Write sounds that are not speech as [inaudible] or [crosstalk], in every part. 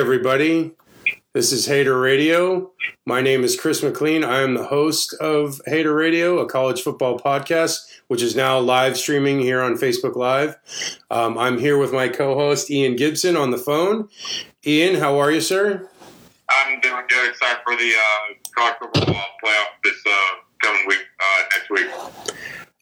Everybody. This is Hater Radio. My name is Chris McLean. I am the host of Hater Radio, a college football podcast, which is now live streaming here on Facebook Live. Um, I'm here with my co host, Ian Gibson, on the phone. Ian, how are you, sir? I'm doing good. Excited for the uh, college football playoff this uh, coming week, uh, next week.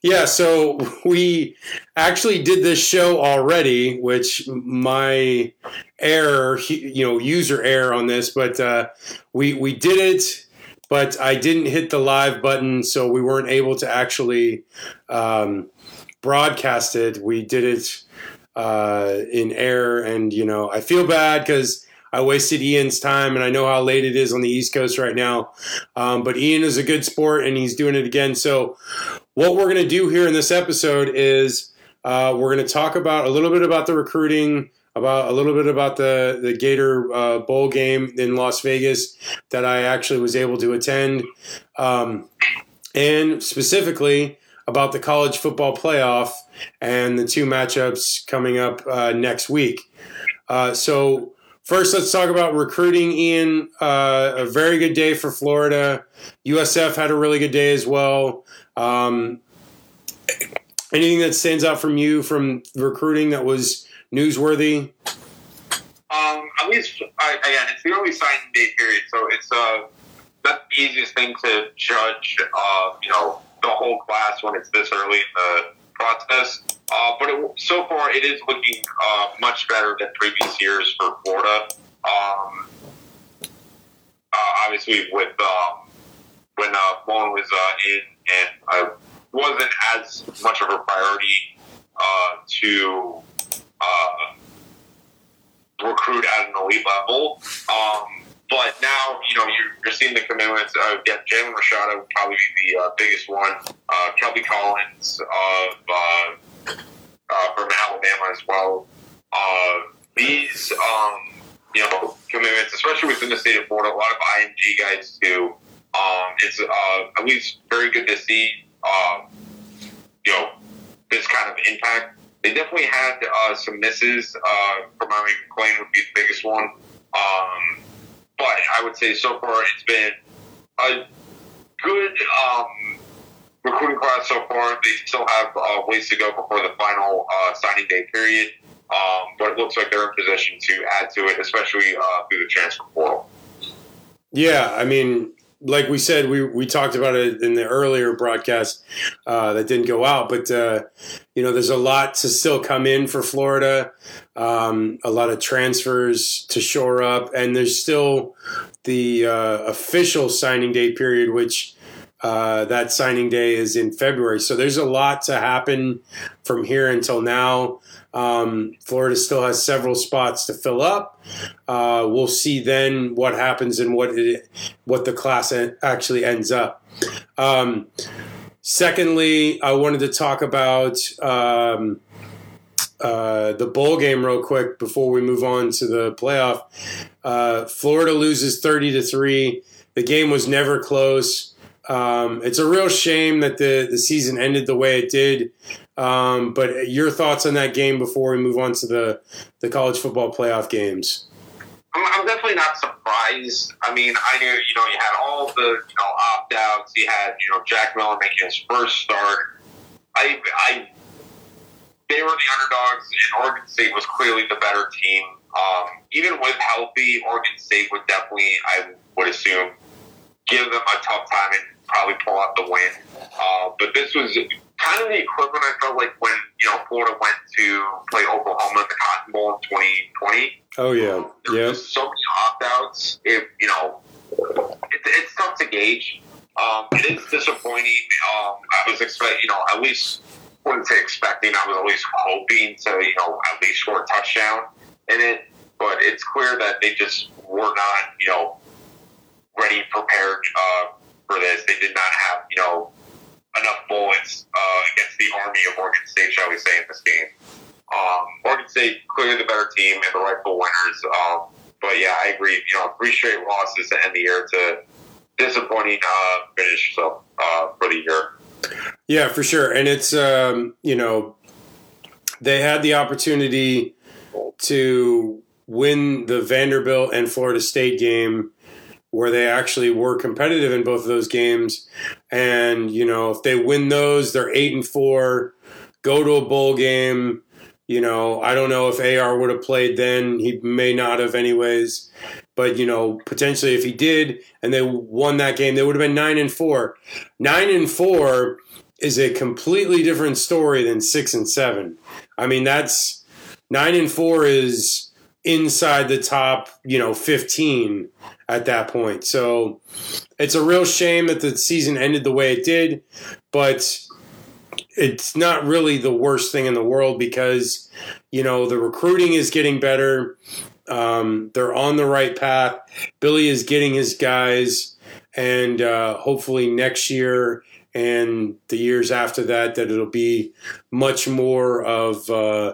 Yeah, so [laughs] we actually did this show already, which my error, you know, user error on this, but uh, we we did it, but I didn't hit the live button, so we weren't able to actually um, broadcast it. We did it uh, in error, and you know, I feel bad because. I wasted Ian's time, and I know how late it is on the East Coast right now. Um, but Ian is a good sport, and he's doing it again. So what we're going to do here in this episode is uh, we're going to talk about a little bit about the recruiting, about a little bit about the the Gator uh, Bowl game in Las Vegas that I actually was able to attend, um, and specifically about the college football playoff and the two matchups coming up uh, next week. Uh, so. First, let's talk about recruiting. Ian, uh, a very good day for Florida. USF had a really good day as well. Um, anything that stands out from you from recruiting that was newsworthy? Um, at least, I, again, it's the early signing day period, so it's uh, not the easiest thing to judge, uh, you know, the whole class when it's this early in the process. Uh, but it, so far, it is looking uh, much better than previous years for Florida. Um, uh, obviously, with um, when uh, Vaughn was uh, in, and I wasn't as much of a priority uh, to uh, recruit at an elite level. Um, but now, you know, you're, seeing the commitments. Uh, yeah, Jaden Rashada would probably be the uh, biggest one. Uh, Kelby Collins of uh, uh, from Alabama as well. Uh, these, um, you know, commitments, especially within the state of Florida, a lot of IMG guys too. Um, it's uh, at least very good to see, um, you know, this kind of impact. They definitely had uh, some misses. Uh, Miami McClain would be the biggest one. Um, but I would say so far it's been a good um, recruiting class so far. They still have uh, ways to go before the final uh, signing day period. Um, but it looks like they're in position to add to it, especially uh, through the transfer portal. Yeah, I mean, like we said, we, we talked about it in the earlier broadcast uh, that didn't go out, but uh, you know, there's a lot to still come in for Florida, um, a lot of transfers to shore up, and there's still the uh, official signing day period, which uh, that signing day is in February. So there's a lot to happen from here until now. Um, Florida still has several spots to fill up. Uh, we'll see then what happens and what it, what the class actually ends up. Um, secondly, I wanted to talk about um, uh, the bowl game real quick before we move on to the playoff. Uh, Florida loses thirty to three. The game was never close. Um, it's a real shame that the, the season ended the way it did. Um, but your thoughts on that game before we move on to the, the college football playoff games? I'm, I'm definitely not surprised. I mean, I knew, you know, you had all the, you know, opt outs. You had, you know, Jack Miller making his first start. I, I, they were the underdogs, and Oregon State was clearly the better team. Um, even with healthy, Oregon State would definitely, I would assume, give them a tough time and probably pull out the win. Uh, but this was kind of the equivalent I felt like when you know Florida went to play Oklahoma in the Cotton Bowl in 2020. Oh yeah, yeah. So many opt outs. If you know, it, it's tough to gauge. Um, it is disappointing. Um, I was expecting, you know, at least wouldn't say expecting. I was at least hoping to, you know, at least score a touchdown in it. But it's clear that they just were not, you know, ready, prepared uh, for this. They did not have, you know, enough bullets uh, against the army of Oregon State, shall we say, in this game. Um, Oregon State clearly the better team and the rightful winners. Um, but yeah, I agree. You know, three straight losses to end the year to disappointing uh, finish so, uh, for the year. Yeah, for sure. And it's um, you know they had the opportunity to win the Vanderbilt and Florida State game where they actually were competitive in both of those games. And, you know, if they win those, they're eight and four, go to a bowl game. You know, I don't know if AR would have played then. He may not have, anyways. But, you know, potentially if he did and they won that game, they would have been nine and four. Nine and four is a completely different story than six and seven. I mean, that's nine and four is inside the top, you know, 15 at that point. So it's a real shame that the season ended the way it did, but it's not really the worst thing in the world because, you know, the recruiting is getting better. Um, they're on the right path. Billy is getting his guys, and uh, hopefully next year and the years after that, that it'll be much more of uh,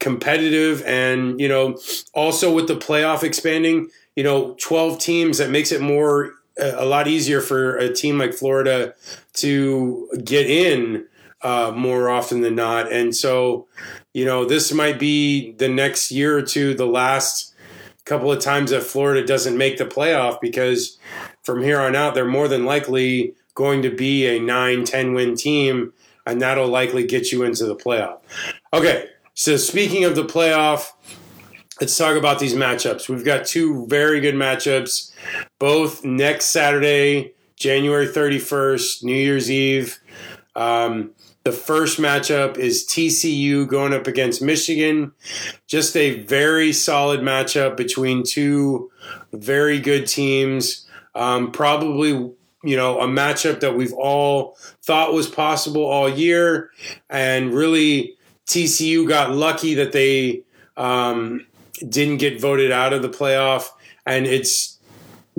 competitive. And you know, also with the playoff expanding, you know, twelve teams that makes it more a lot easier for a team like Florida to get in uh, more often than not. And so, you know, this might be the next year or two, the last couple of times that Florida doesn't make the playoff because from here on out, they're more than likely going to be a 9 10 win team, and that'll likely get you into the playoff. Okay, so speaking of the playoff, let's talk about these matchups. We've got two very good matchups, both next Saturday, January 31st, New Year's Eve. Um, the first matchup is TCU going up against Michigan. Just a very solid matchup between two very good teams. Um, probably you know, a matchup that we've all thought was possible all year. And really, TCU got lucky that they um, didn't get voted out of the playoff. And it's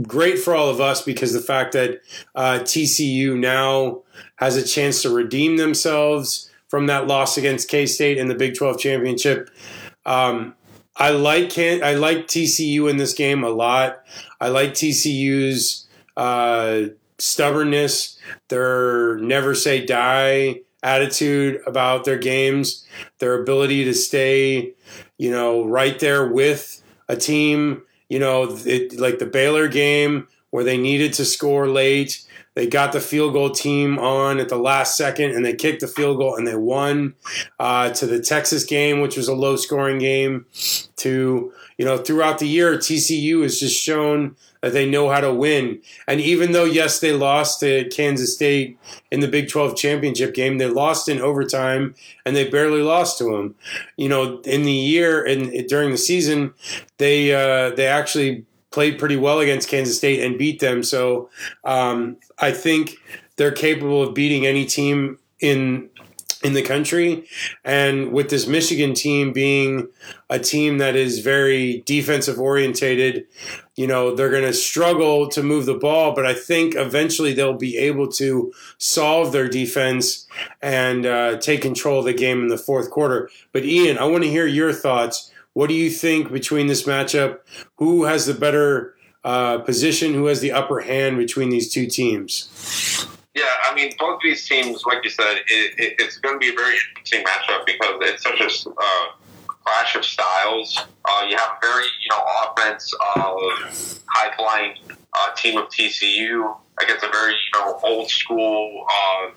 great for all of us because the fact that uh, TCU now has a chance to redeem themselves from that loss against K State in the Big 12 championship. Um, I like I like TCU in this game a lot. I like TCU's uh, stubbornness, their never say die attitude about their games, their ability to stay, you know, right there with a team. You know, it, like the Baylor game where they needed to score late. They got the field goal team on at the last second and they kicked the field goal and they won. Uh, to the Texas game, which was a low scoring game, to, you know, throughout the year, TCU has just shown that they know how to win. And even though, yes, they lost to Kansas State in the Big 12 championship game, they lost in overtime and they barely lost to them. You know, in the year and during the season, they uh, they actually played pretty well against Kansas State and beat them. So um, I think they're capable of beating any team in in the country. And with this Michigan team being a team that is very defensive orientated, you know, they're going to struggle to move the ball, but I think eventually they'll be able to solve their defense and uh, take control of the game in the fourth quarter. But Ian, I want to hear your thoughts. What do you think between this matchup? Who has the better uh, position? Who has the upper hand between these two teams? I mean, both these teams, like you said, it, it, it's going to be a very interesting matchup because it's such a uh, clash of styles. Uh, you have a very, you know, offense, uh, high flying uh, team of TCU against a very, you know, old school, uh,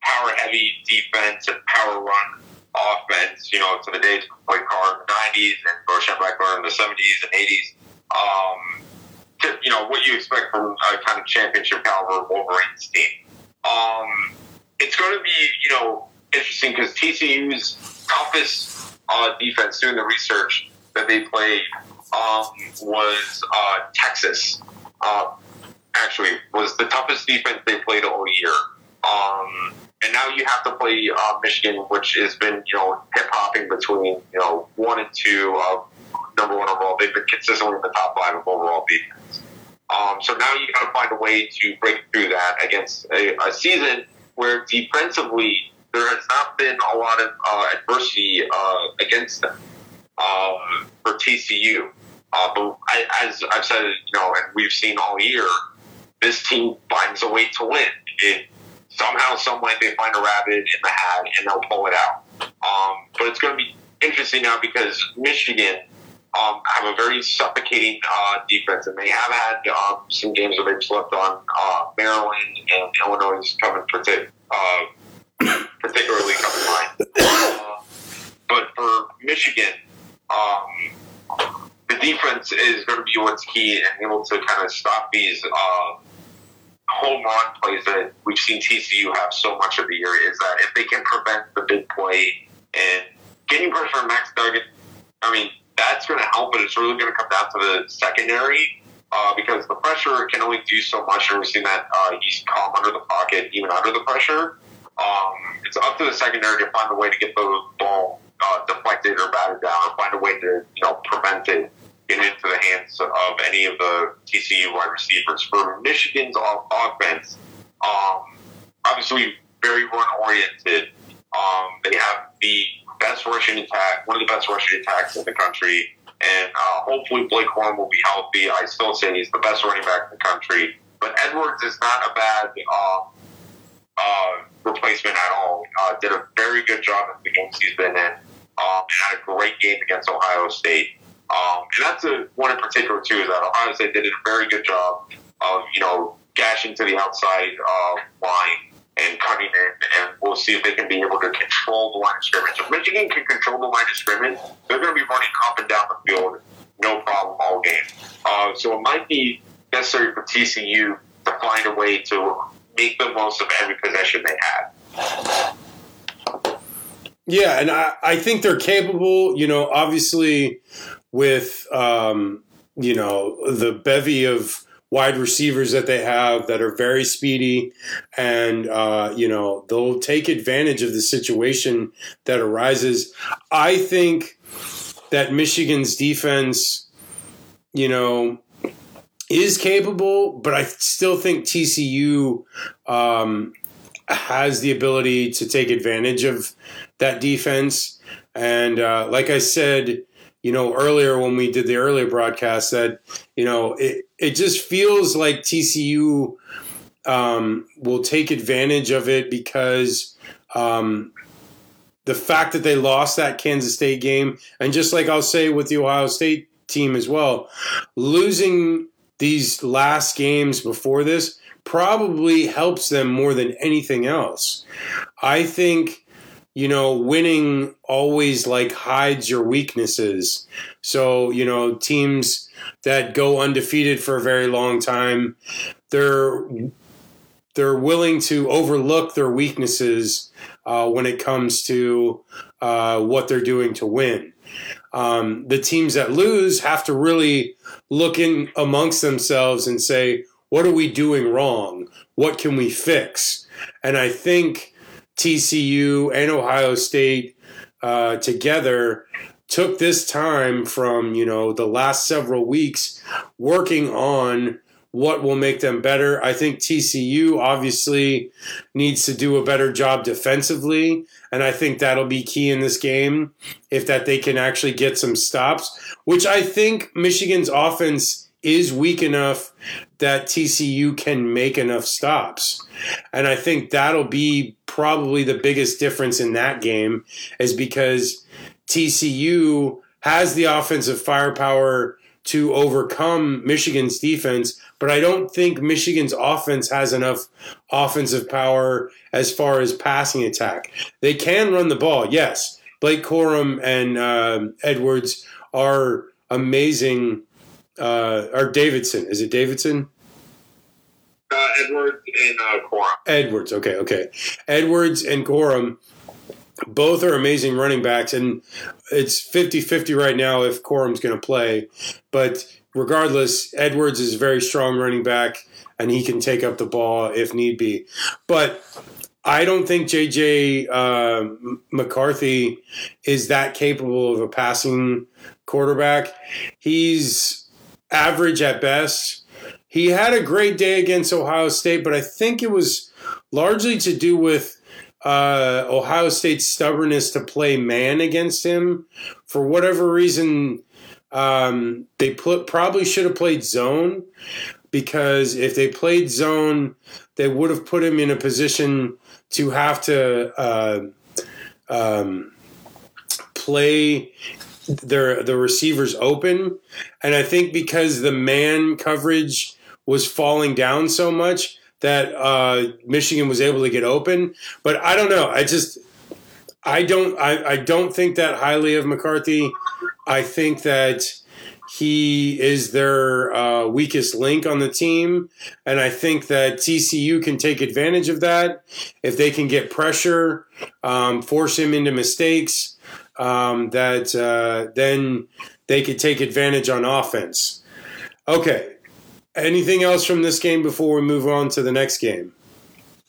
power heavy defense and power run offense. You know, to the days of Blake Carr in the '90s and Bo Schembechler in the '70s and '80s. Um, you know what you expect from a kind of championship caliber Wolverines team. Um, it's going to be you know interesting because TCU's toughest uh, defense doing the research that they played um, was uh, Texas. Uh, actually, was the toughest defense they played all year. Um, and now you have to play uh, Michigan, which has been you know hip hopping between you know one and two of number one overall. They've been consistently in the top five of overall defense. Um, so now you got to find a way to break through that against a, a, season where defensively there has not been a lot of uh, adversity uh, against them um, for TCU. Uh, but I, as I've said, you know, and we've seen all year, this team finds a way to win. It, somehow, some way, they find a rabbit in the hat and they'll pull it out. Um, but it's going to be interesting now because Michigan um, have a very suffocating uh, defense, and they have had um, some games where they've slept on uh, Maryland and Illinois is coming partic- uh, particularly come to mind. Uh, but for Michigan, um, the defense is going to be what's key and able to kind of stop these uh, home run plays that we've seen TCU have so much of the year. Is that if they can prevent the big play and getting pressure on Max Duggan, I mean that's going to help, but it's really going to come down to the secondary. Uh, because the pressure can only do so much, and we've seen that uh, he's calm under the pocket, even under the pressure. Um, it's up to the secondary to find a way to get the ball uh, deflected or batted down, or find a way to you know prevent it getting into the hands of any of the TCU wide receivers. For Michigan's offense, um, obviously very run oriented. Um, they have the best rushing attack, one of the best rushing attacks in the country. And uh, hopefully Blake Corum will be healthy. I still say he's the best running back in the country. But Edwards is not a bad uh, uh, replacement at all. Uh, did a very good job in the games he's been in. Um, had a great game against Ohio State. Um, and that's a, one in particular, too, is that Ohio State did a very good job of, you know, gashing to the outside uh, line and coming in, and we'll see if they can be able to control the line of scrimmage. If Michigan can control the line of scrimmage, they're going to be running up and down the field, no problem all game. Uh, so it might be necessary for TCU to find a way to make the most of every possession they have. Yeah, and I, I think they're capable. You know, obviously, with um, you know the bevy of wide receivers that they have that are very speedy, and uh, you know they'll take advantage of the situation that arises. I think that Michigan's defense, you know, is capable, but I still think TCU um, has the ability to take advantage of that defense. And uh, like I said, you know, earlier when we did the earlier broadcast, that you know, it it just feels like TCU um, will take advantage of it because um, the fact that they lost that Kansas State game, and just like I'll say with the Ohio State team as well, losing these last games before this probably helps them more than anything else. I think you know, winning always like hides your weaknesses. So, you know, teams that go undefeated for a very long time, they're they're willing to overlook their weaknesses uh, when it comes to uh, what they're doing to win. Um, the teams that lose have to really look in amongst themselves and say, what are we doing wrong? What can we fix? And I think TCU and Ohio State uh, together took this time from you know the last several weeks working on what will make them better. I think TCU obviously needs to do a better job defensively, and I think that'll be key in this game if that they can actually get some stops, which I think Michigan's offense is weak enough that TCU can make enough stops. And I think that'll be probably the biggest difference in that game is because TCU has the offensive firepower to overcome Michigan's defense, but I don't think Michigan's offense has enough offensive power as far as passing attack. They can run the ball, yes. Blake Corum and uh, Edwards are amazing. Uh, or Davidson, is it Davidson? Uh, Edwards and uh, Corum. Edwards, okay, okay. Edwards and Corum both are amazing running backs, and it's 50 50 right now if Corum's going to play. But regardless, Edwards is a very strong running back, and he can take up the ball if need be. But I don't think JJ uh, McCarthy is that capable of a passing quarterback. He's average at best. He had a great day against Ohio State, but I think it was largely to do with uh, Ohio State's stubbornness to play man against him. For whatever reason, um, they put, probably should have played zone because if they played zone, they would have put him in a position to have to uh, um, play their the receivers open, and I think because the man coverage was falling down so much that uh, Michigan was able to get open. But I don't know. I just I don't I, I don't think that highly of McCarthy. I think that he is their uh, weakest link on the team, and I think that TCU can take advantage of that if they can get pressure, um, force him into mistakes. Um, that uh, then they could take advantage on offense. Okay. Anything else from this game before we move on to the next game?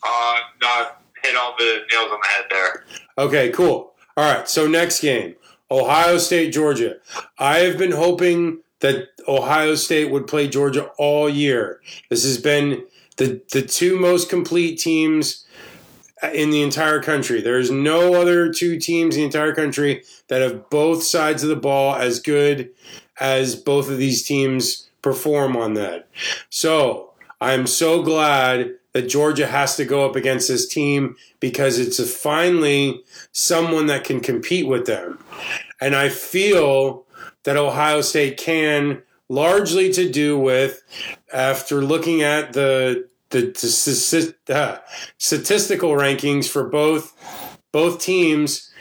Uh, no, hit all the nails on the head there. Okay, cool. All right, so next game Ohio State, Georgia. I have been hoping that Ohio State would play Georgia all year. This has been the, the two most complete teams in the entire country. There's no other two teams in the entire country that have both sides of the ball as good as both of these teams perform on that. So I'm so glad that Georgia has to go up against this team because it's finally someone that can compete with them. And I feel that Ohio State can, largely to do with after looking at the the, the uh, statistical rankings for both both teams,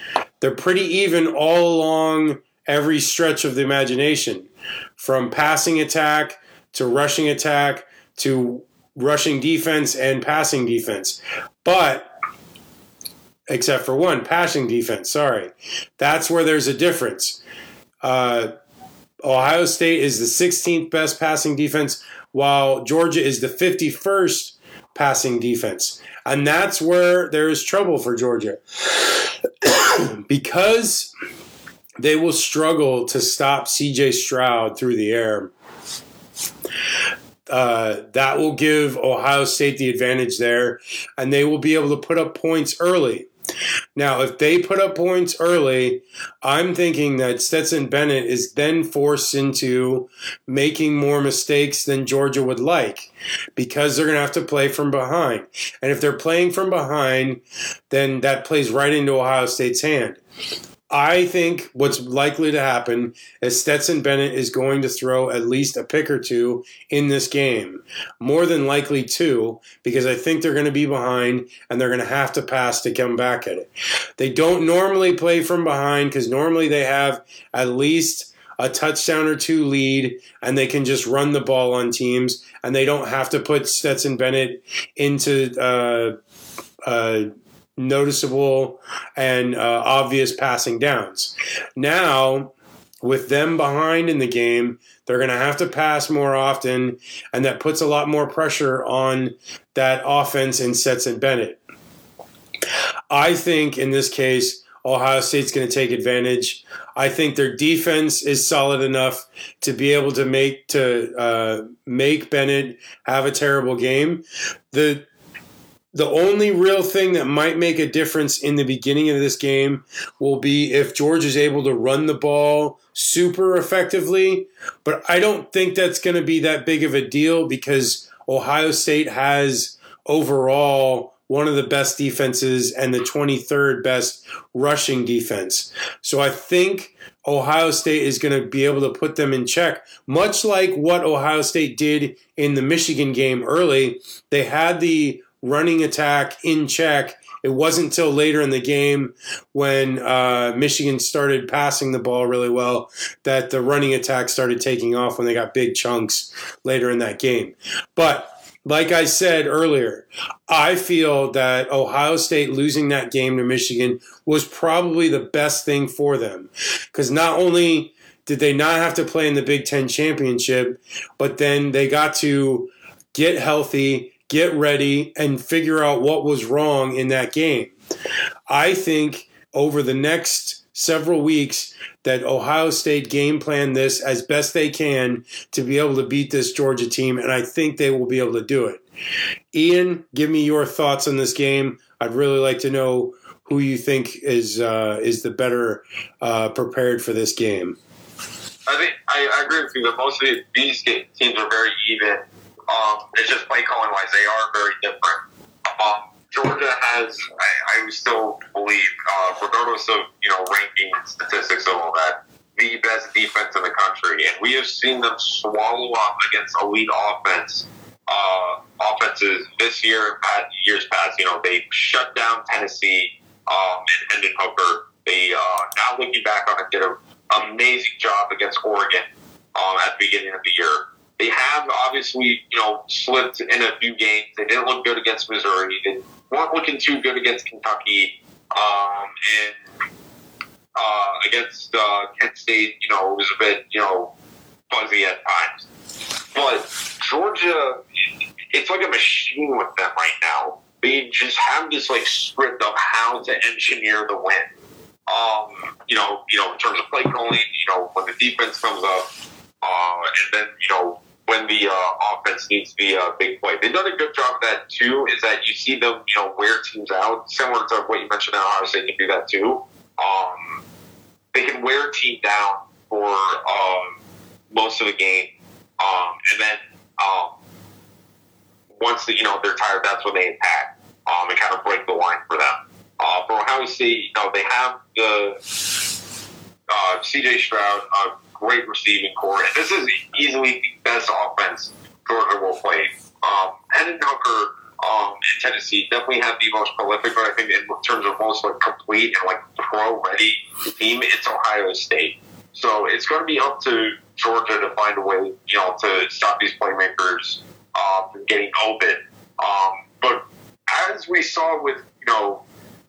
they're pretty even all along every stretch of the imagination, from passing attack to rushing attack to rushing defense and passing defense. But except for one passing defense. Sorry, that's where there's a difference. Uh, Ohio State is the 16th best passing defense, while Georgia is the 51st passing defense, and that's where there is trouble for Georgia [clears throat] because they will struggle to stop C.J. Stroud through the air. Uh, that will give Ohio State the advantage there, and they will be able to put up points early. Now, if they put up points early, I'm thinking that Stetson Bennett is then forced into making more mistakes than Georgia would like because they're going to have to play from behind. And if they're playing from behind, then that plays right into Ohio State's hand. I think what's likely to happen is Stetson Bennett is going to throw at least a pick or two in this game. More than likely two, because I think they're going to be behind and they're going to have to pass to come back at it. They don't normally play from behind because normally they have at least a touchdown or two lead and they can just run the ball on teams and they don't have to put Stetson Bennett into uh, uh, noticeable and uh, obvious passing downs. Now, with them behind in the game, they're going to have to pass more often, and that puts a lot more pressure on that offense and sets Stetson Bennett. I think in this case, Ohio State's going to take advantage. I think their defense is solid enough to be able to make to uh, make Bennett have a terrible game. The the only real thing that might make a difference in the beginning of this game will be if George is able to run the ball super effectively. But I don't think that's going to be that big of a deal because Ohio State has overall one of the best defenses and the 23rd best rushing defense. So I think Ohio State is going to be able to put them in check, much like what Ohio State did in the Michigan game early. They had the running attack in check. It wasn't until later in the game when uh, Michigan started passing the ball really well that the running attack started taking off when they got big chunks later in that game. But like I said earlier, I feel that Ohio State losing that game to Michigan was probably the best thing for them. Because not only did they not have to play in the Big Ten championship, but then they got to get healthy get ready, and figure out what was wrong in that game. I think over the next several weeks that Ohio State game plan this as best they can to be able to beat this Georgia team, and I think they will be able to do it. Ian, give me your thoughts on this game. I'd really like to know who you think is uh, is the better uh, prepared for this game. I think I, I agree with you that most of these teams are very even. Um, it's just play calling wise, they are very different. Um, Georgia has, I, I still believe, uh, regardless of you know ranking statistics and all that, the best defense in the country, and we have seen them swallow up against elite offense. Uh, offenses this year, past, years past, you know, they shut down Tennessee um, and Hendon Hooker. They uh, now looking back on it, did an amazing job against Oregon um, at the beginning of the year. They have obviously, you know, slipped in a few games. They didn't look good against Missouri. They weren't looking too good against Kentucky. Um, and uh, against uh, Kent State, you know, it was a bit, you know, fuzzy at times. But Georgia, it's like a machine with them right now. They just have this like script of how to engineer the win. Um, you know, you know, in terms of play calling, you know, when the defense comes up, uh, and then you know when the uh, offense needs the uh, big play. They've done a good job of that too. Is that you see them, you know, wear teams out, similar to what you mentioned. Ohio State can do that too. Um, they can wear a team down for um, most of the game, um, and then um, once the, you know they're tired, that's when they attack um, and kind of break the line for them. Uh, for Ohio State, you know they have the uh, C.J. Stroud, a great receiving core, and this is easily the best offense Georgia will play. Um, Hendon Hooker um, in Tennessee definitely have the most prolific, but I think in terms of most like complete and like pro ready team, it's Ohio State. So it's going to be up to Georgia to find a way, you know, to stop these playmakers um, from getting open. Um, but as we saw with, you know,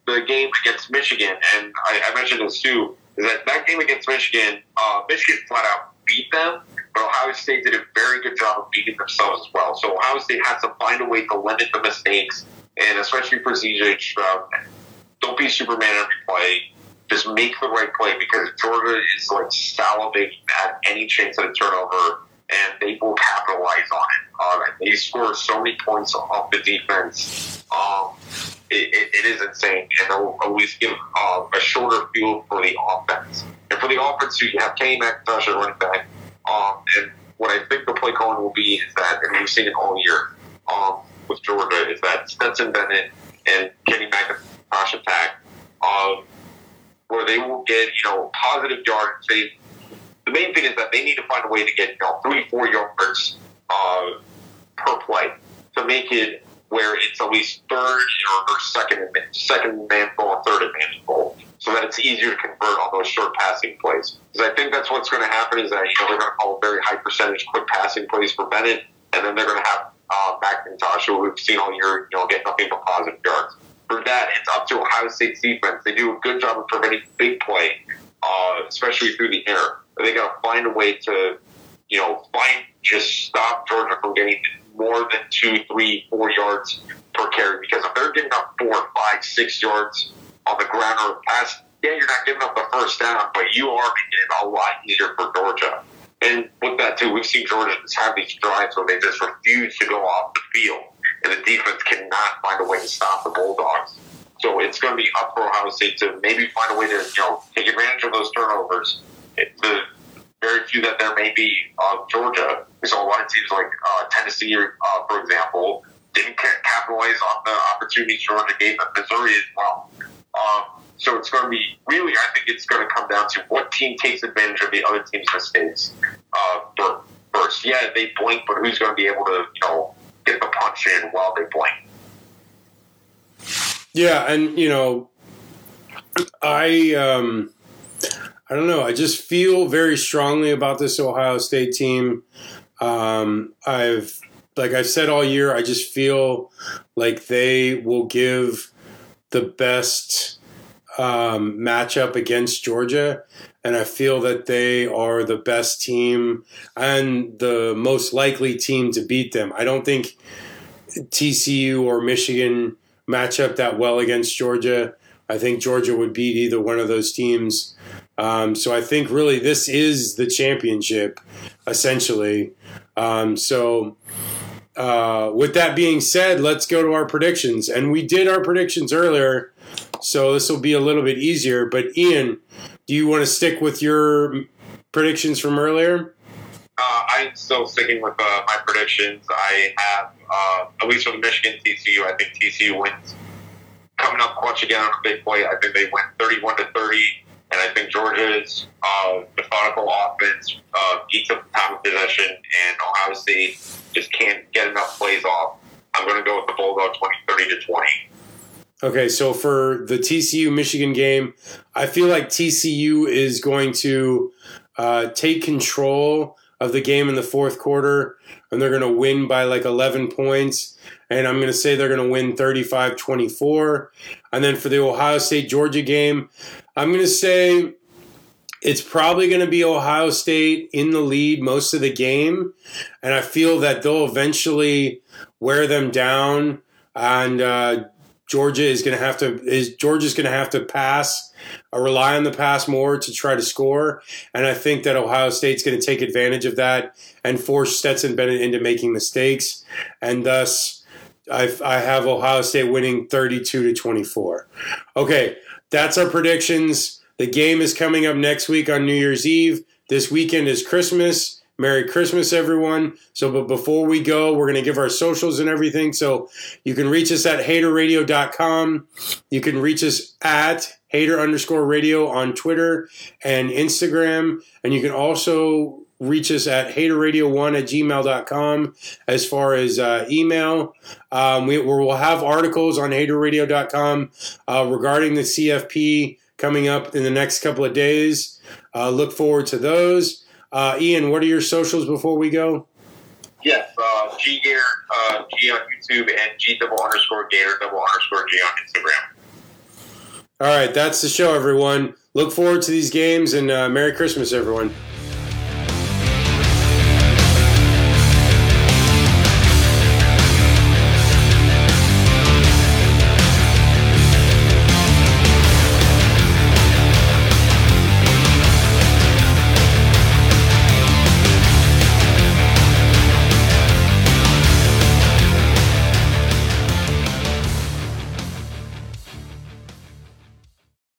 the game against Michigan, and I, I mentioned this too, that that game against Michigan, uh, Michigan flat out beat them, but Ohio State did a very good job of beating themselves as well. So Ohio State has to find a way to limit the mistakes, and especially for CJ Stroud, don't be Superman every play. Just make the right play because Georgia is like salivating at any chance at a turnover, and they will capitalize on it. Uh, they score so many points off the defense. It, it, it is insane, and they'll always give uh, a shorter field for the offense. And for the offense, you have Kenny McIntosh at running back. Um, and what I think the play calling will be is that, and we've seen it all year um, with Georgia, is that Stetson Bennett and Kenny McIntosh attack, um, where they will get you know positive yards. They the main thing is that they need to find a way to get you know three four yards uh, per play to make it where it's at least third or, second second man goal, third advantage goal, so that it's easier to convert on those short passing plays. Because I think that's what's going to happen is that you know they're going to call very high percentage quick passing plays for Bennett, and then they're going to have uh, McIntosh, who we've seen all year, you know, get nothing but positive yards. For that, it's up to Ohio State's defense. They do a good job of preventing big play, uh, especially through the air. They got to find a way to, you know, find just stop Georgia from getting more than two, three, four yards per carry. Because if they're giving up four, five, six yards on the ground or pass, yeah, you're not giving up the first down, but you are making it a lot easier for Georgia. And with that too, we've seen Georgia just have these drives where they just refuse to go off the field, and the defense cannot find a way to stop the Bulldogs. So it's going to be up for Ohio State to maybe find a way to you know take advantage of those turnovers. The very few that there may be of Georgia. We saw a lot of teams like uh, Tennessee, uh, for example, didn't capitalize on the opportunities Georgia gave them. Missouri as well. Um, so it's going to be really, I think it's going to come down to what team takes advantage of the other team's mistakes uh, first. Yeah, they blink, but who's going to be able to, you know, get the punch in while they blink? Yeah, and you know, I um, I don't know. I just feel very strongly about this Ohio State team. Um, I've like I've said all year, I just feel like they will give the best um, matchup against Georgia. And I feel that they are the best team and the most likely team to beat them. I don't think TCU or Michigan match up that well against Georgia. I think Georgia would beat either one of those teams. Um, so I think really this is the championship, essentially. Um, so uh, with that being said, let's go to our predictions. And we did our predictions earlier, so this will be a little bit easier. But Ian, do you want to stick with your predictions from earlier? Uh, I'm still sticking with uh, my predictions. I have, uh, at least for the Michigan TCU, I think TCU wins. Coming up clutch again on a big play. I think they win 31 to 30. And I think Georgia's uh, methodical offense uh, eats up time of possession, and Ohio State just can't get enough plays off. I'm going to go with the Bulldogs 20, 30 to 20. Okay, so for the TCU Michigan game, I feel like TCU is going to uh, take control of the game in the fourth quarter, and they're going to win by like 11 points. And I'm going to say they're going to win 35 24. And then for the Ohio State Georgia game, I'm going to say it's probably going to be Ohio State in the lead most of the game. And I feel that they'll eventually wear them down. And uh, Georgia is going to have to is Georgia's going to have to pass or rely on the pass more to try to score, and I think that Ohio State's going to take advantage of that and force Stetson Bennett into making mistakes, and thus I, I have Ohio State winning thirty-two to twenty-four. Okay, that's our predictions. The game is coming up next week on New Year's Eve. This weekend is Christmas. Merry Christmas, everyone. So, but before we go, we're going to give our socials and everything. So, you can reach us at haterradio.com. You can reach us at hater underscore radio on Twitter and Instagram. And you can also reach us at haterradio1 at gmail.com as far as uh, email. Um, we, will have articles on haterradio.com uh, regarding the CFP coming up in the next couple of days. Uh, look forward to those. Uh, Ian, what are your socials before we go? Yes, uh, G Gator uh, G on YouTube and G double underscore Gator double underscore G on Instagram. All right, that's the show, everyone. Look forward to these games and uh, Merry Christmas, everyone.